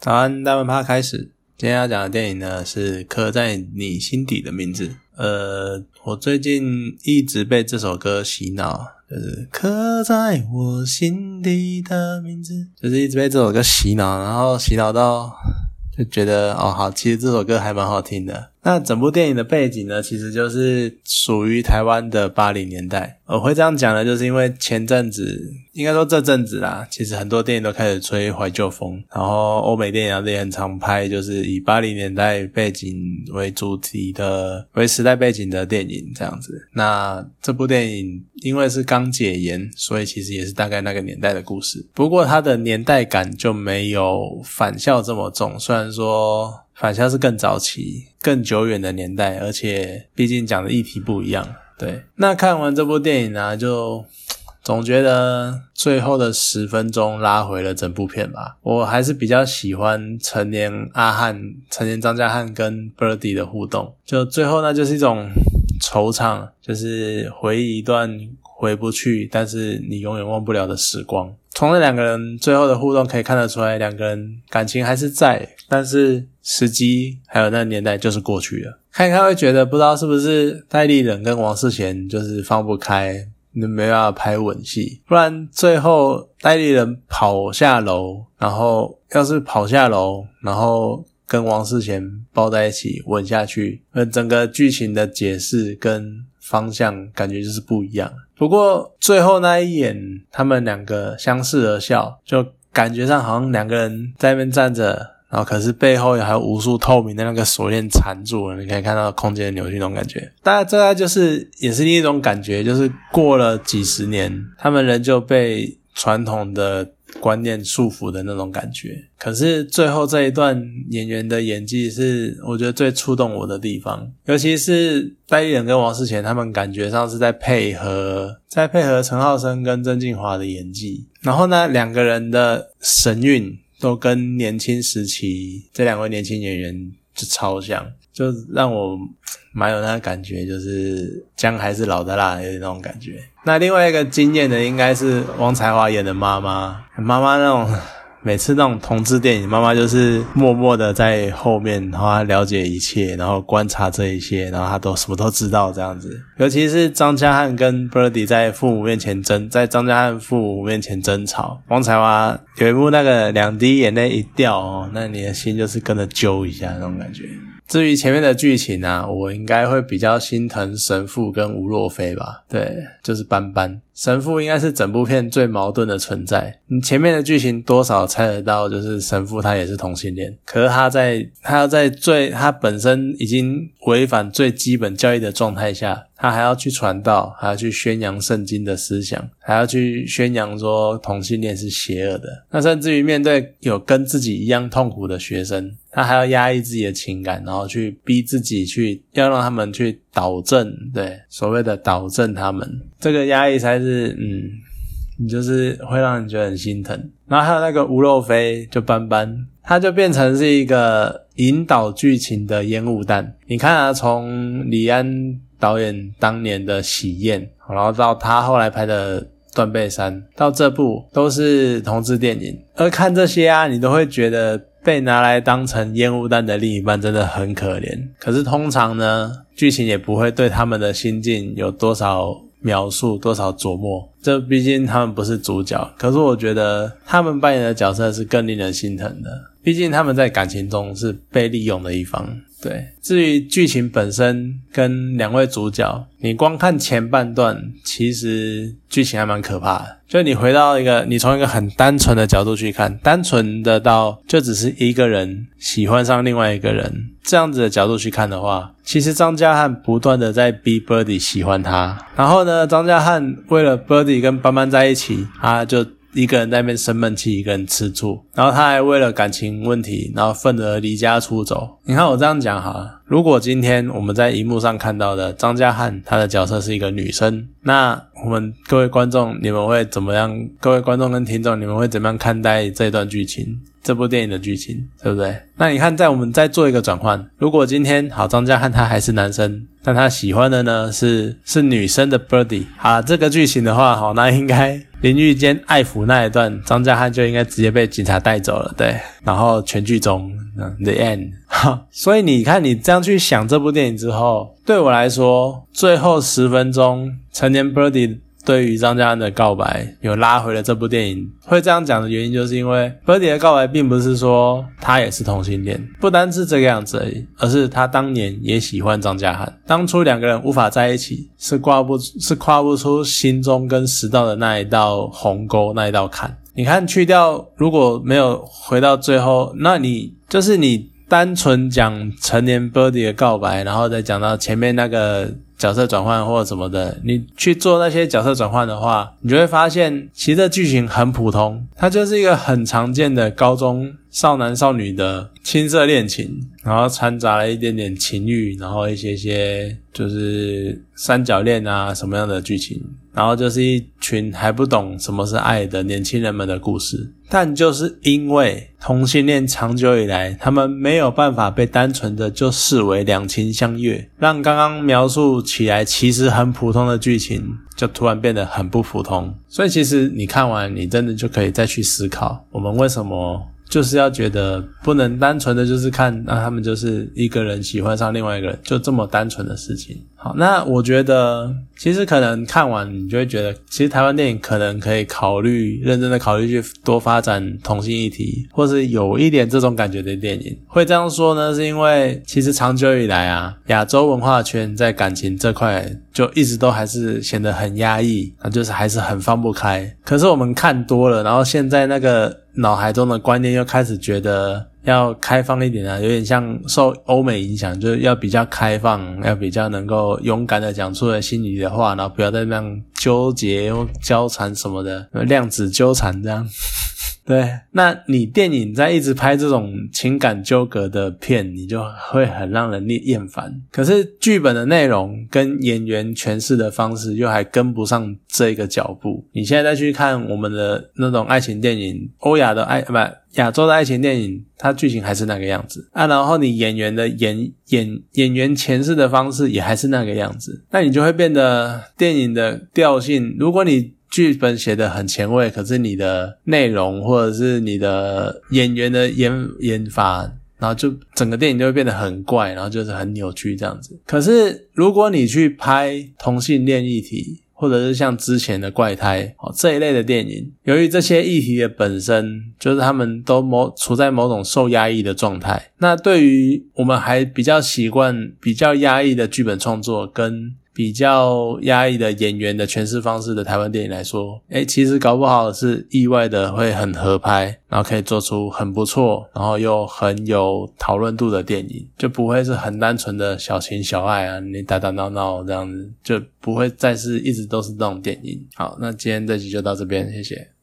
早安，大文趴开始。今天要讲的电影呢是《刻在你心底的名字》。呃，我最近一直被这首歌洗脑，就是刻在我心底的名字，就是一直被这首歌洗脑，然后洗脑到就觉得哦，好，其实这首歌还蛮好听的。那整部电影的背景呢，其实就是属于台湾的八零年代。我会这样讲呢，就是因为前阵子，应该说这阵子啦，其实很多电影都开始吹怀旧风，然后欧美电影也很常拍，就是以八零年代背景为主题的、为时代背景的电影这样子。那这部电影因为是刚解严，所以其实也是大概那个年代的故事。不过它的年代感就没有返校这么重，虽然说。反校是更早期、更久远的年代，而且毕竟讲的议题不一样。对，那看完这部电影呢，就总觉得最后的十分钟拉回了整部片吧。我还是比较喜欢成年阿汉、成年张家汉跟 Birdy 的互动，就最后呢，就是一种惆怅，就是回忆一段回不去，但是你永远忘不了的时光。从那两个人最后的互动可以看得出来，两个人感情还是在，但是时机还有那个年代就是过去了。看一看会觉得不知道是不是戴立忍跟王世贤就是放不开，没办法拍吻戏。不然最后戴立忍跑下楼，然后要是跑下楼，然后跟王世贤抱在一起吻下去，那整个剧情的解释跟方向感觉就是不一样。不过最后那一眼，他们两个相视而笑，就感觉上好像两个人在那边站着，然后可是背后还有无数透明的那个锁链缠住了，你可以看到空间的扭曲那种感觉。大概这概就是也是另一种感觉，就是过了几十年，他们仍旧被传统的。观念束缚的那种感觉，可是最后这一段演员的演技是我觉得最触动我的地方，尤其是戴立忍跟王世贤他们感觉上是在配合，在配合陈浩生跟曾静华的演技，然后呢两个人的神韵都跟年轻时期这两位年轻演员就超像。就让我蛮有那个感觉，就是姜还是老的辣，有点那种感觉。那另外一个惊艳的应该是汪才华演的妈妈，妈妈那种 每次那种同志电影，妈妈就是默默的在后面，然后了解一切，然后观察这一切，然后她都什么都知道这样子。尤其是张家汉跟 Birdy 在父母面前争，在张家汉父母面前争吵，汪才华有一幕那个两滴眼泪一掉哦，那你的心就是跟着揪一下那种感觉。至于前面的剧情啊，我应该会比较心疼神父跟吴若飞吧。对，就是斑斑。神父应该是整部片最矛盾的存在。你前面的剧情多少猜得到，就是神父他也是同性恋，可是他在他要在最他本身已经违反最基本教义的状态下，他还要去传道，还要去宣扬圣经的思想，还要去宣扬说同性恋是邪恶的。那甚至于面对有跟自己一样痛苦的学生，他还要压抑自己的情感，然后去逼自己去要让他们去导正，对所谓的导正他们。这个压抑才是是，嗯，你就是会让人觉得很心疼。然后还有那个吴若飞，就斑斑，他就变成是一个引导剧情的烟雾弹。你看啊，从李安导演当年的《喜宴》，然后到他后来拍的《断背山》，到这部都是同志电影。而看这些啊，你都会觉得被拿来当成烟雾弹的另一半真的很可怜。可是通常呢，剧情也不会对他们的心境有多少。描述多少琢磨，这毕竟他们不是主角，可是我觉得他们扮演的角色是更令人心疼的，毕竟他们在感情中是被利用的一方。对，至于剧情本身跟两位主角，你光看前半段，其实剧情还蛮可怕的。就你回到一个，你从一个很单纯的角度去看，单纯的到就只是一个人喜欢上另外一个人这样子的角度去看的话，其实张家汉不断的在逼 Birdy 喜欢他，然后呢，张家汉为了 Birdy 跟班班在一起，他就。一个人在那边生闷气，一个人吃醋，然后他还为了感情问题，然后愤而离家出走。你看我这样讲哈，如果今天我们在荧幕上看到的张家汉，他的角色是一个女生，那我们各位观众，你们会怎么样？各位观众跟听众，你们会怎么样看待这段剧情？这部电影的剧情，对不对？那你看，在我们再做一个转换，如果今天好张家汉他还是男生，但他喜欢的呢是是女生的 Birdy，好这个剧情的话，好那应该淋浴间爱抚那一段，张家汉就应该直接被警察带走了。对，然后全剧终，the end。所以你看，你这样去想这部电影之后，对我来说，最后十分钟，成年 Birdy。对于张家安的告白，有拉回了这部电影。会这样讲的原因，就是因为 Birdy 的告白并不是说他也是同性恋，不单是这个样子而已，而是他当年也喜欢张家汉。当初两个人无法在一起，是挂不，是跨不出心中跟食道的那一道鸿沟，那一道坎。你看，去掉如果没有回到最后，那你就是你单纯讲成年 Birdy 的告白，然后再讲到前面那个。角色转换或者什么的，你去做那些角色转换的话，你就会发现，其实这剧情很普通，它就是一个很常见的高中少男少女的青涩恋情，然后掺杂了一点点情欲，然后一些些就是三角恋啊什么样的剧情。然后就是一群还不懂什么是爱的年轻人们的故事，但就是因为同性恋长久以来，他们没有办法被单纯的就视为两情相悦，让刚刚描述起来其实很普通的剧情，就突然变得很不普通。所以其实你看完，你真的就可以再去思考，我们为什么。就是要觉得不能单纯的就是看，那他们就是一个人喜欢上另外一个人，就这么单纯的事情。好，那我觉得其实可能看完你就会觉得，其实台湾电影可能可以考虑认真的考虑去多发展同性议题，或是有一点这种感觉的电影。会这样说呢，是因为其实长久以来啊，亚洲文化圈在感情这块就一直都还是显得很压抑，那就是还是很放不开。可是我们看多了，然后现在那个。脑海中的观念又开始觉得要开放一点啊，有点像受欧美影响，就是要比较开放，要比较能够勇敢的讲出来心里的话，然后不要再那样纠结或纠缠什么的，量子纠缠这样。对，那你电影在一直拍这种情感纠葛的片，你就会很让人厌厌烦。可是剧本的内容跟演员诠释的方式又还跟不上这个脚步。你现在再去看我们的那种爱情电影，欧亚的爱不亚洲的爱情电影，它剧情还是那个样子啊。然后你演员的演演演员诠释的方式也还是那个样子，那你就会变得电影的调性。如果你剧本写的很前卫，可是你的内容或者是你的演员的演演法，然后就整个电影就会变得很怪，然后就是很扭曲这样子。可是如果你去拍同性恋议题，或者是像之前的怪胎哦这一类的电影，由于这些议题的本身就是他们都某处在某种受压抑的状态，那对于我们还比较习惯比较压抑的剧本创作跟。比较压抑的演员的诠释方式的台湾电影来说，哎，其实搞不好是意外的会很合拍，然后可以做出很不错，然后又很有讨论度的电影，就不会是很单纯的小情小爱啊，你打打闹闹这样子，就不会再是一直都是这种电影。好，那今天这期就到这边，谢谢。